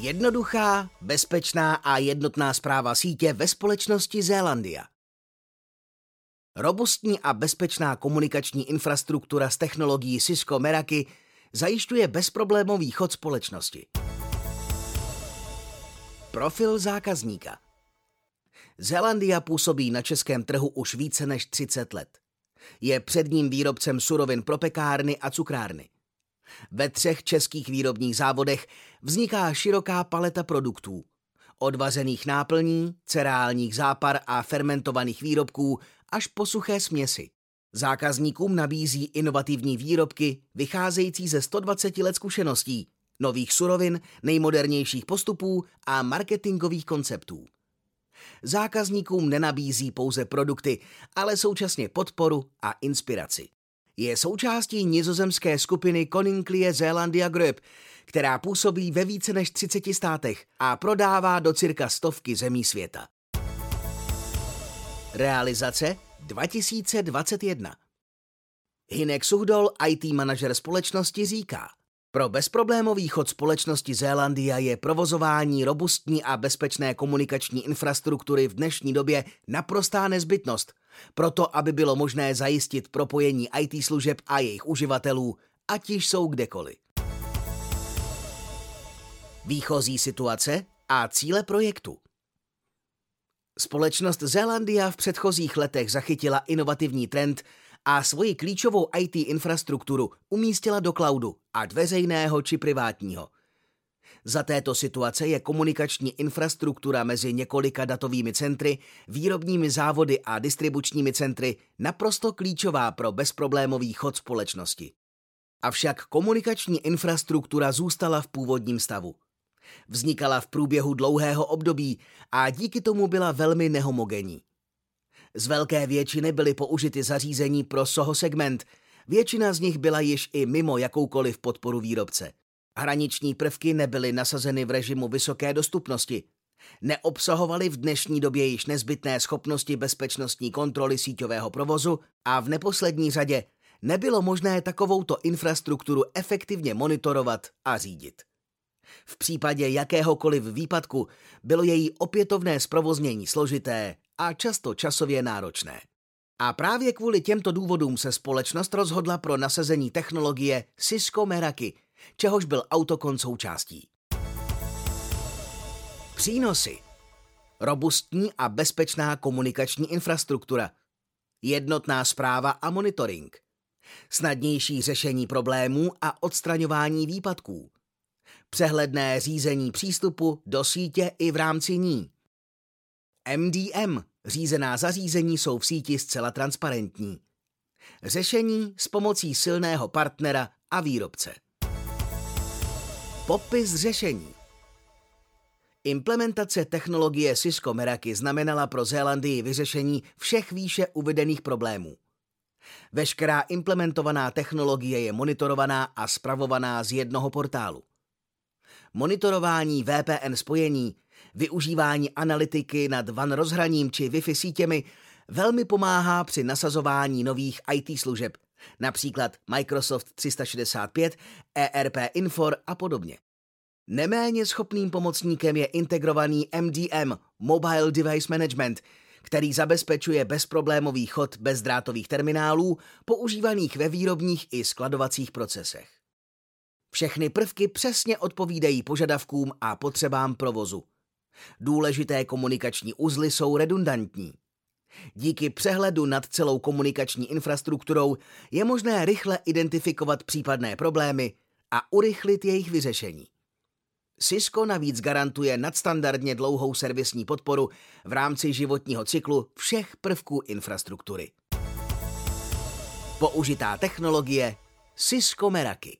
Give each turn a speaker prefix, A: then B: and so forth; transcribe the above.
A: Jednoduchá, bezpečná a jednotná zpráva sítě ve společnosti Zélandia. Robustní a bezpečná komunikační infrastruktura s technologií Cisco Meraki zajišťuje bezproblémový chod společnosti. Profil zákazníka Zelandia působí na českém trhu už více než 30 let. Je předním výrobcem surovin pro pekárny a cukrárny. Ve třech českých výrobních závodech vzniká široká paleta produktů. Od vařených náplní, cereálních zápar a fermentovaných výrobků až po suché směsi. Zákazníkům nabízí inovativní výrobky vycházející ze 120 let zkušeností, nových surovin, nejmodernějších postupů a marketingových konceptů. Zákazníkům nenabízí pouze produkty, ale současně podporu a inspiraci. Je součástí nizozemské skupiny Koninklijke Zeelandia Group, která působí ve více než 30 státech a prodává do cirka stovky zemí světa. Realizace 2021 Hinek Suhdol, IT manažer společnosti, říká pro bezproblémový chod společnosti Zélandia je provozování robustní a bezpečné komunikační infrastruktury v dnešní době naprostá nezbytnost, proto aby bylo možné zajistit propojení IT služeb a jejich uživatelů, ať již jsou kdekoliv. Výchozí situace a cíle projektu Společnost Zélandia v předchozích letech zachytila inovativní trend a svoji klíčovou IT infrastrukturu umístila do cloudu, ať veřejného či privátního. Za této situace je komunikační infrastruktura mezi několika datovými centry, výrobními závody a distribučními centry naprosto klíčová pro bezproblémový chod společnosti. Avšak komunikační infrastruktura zůstala v původním stavu. Vznikala v průběhu dlouhého období a díky tomu byla velmi nehomogenní. Z velké většiny byly použity zařízení pro SOHO segment, většina z nich byla již i mimo jakoukoliv podporu výrobce. Hraniční prvky nebyly nasazeny v režimu vysoké dostupnosti. Neobsahovaly v dnešní době již nezbytné schopnosti bezpečnostní kontroly síťového provozu a v neposlední řadě nebylo možné takovouto infrastrukturu efektivně monitorovat a řídit. V případě jakéhokoliv výpadku bylo její opětovné zprovoznění složité a často časově náročné. A právě kvůli těmto důvodům se společnost rozhodla pro nasazení technologie Cisco Meraki, čehož byl autokon součástí. Přínosy. Robustní a bezpečná komunikační infrastruktura. Jednotná zpráva a monitoring. Snadnější řešení problémů a odstraňování výpadků. Přehledné řízení přístupu do sítě i v rámci ní MDM řízená zařízení jsou v síti zcela transparentní. Řešení s pomocí silného partnera a výrobce. Popis řešení Implementace technologie Cisco Meraki znamenala pro Zélandii vyřešení všech výše uvedených problémů. Veškerá implementovaná technologie je monitorovaná a spravovaná z jednoho portálu. Monitorování VPN spojení Využívání analytiky nad WAN rozhraním či Wi-Fi sítěmi velmi pomáhá při nasazování nových IT služeb, například Microsoft 365, ERP Infor a podobně. Neméně schopným pomocníkem je integrovaný MDM, Mobile Device Management, který zabezpečuje bezproblémový chod bezdrátových terminálů používaných ve výrobních i skladovacích procesech. Všechny prvky přesně odpovídají požadavkům a potřebám provozu. Důležité komunikační uzly jsou redundantní. Díky přehledu nad celou komunikační infrastrukturou je možné rychle identifikovat případné problémy a urychlit jejich vyřešení. Cisco navíc garantuje nadstandardně dlouhou servisní podporu v rámci životního cyklu všech prvků infrastruktury. Použitá technologie Cisco Meraki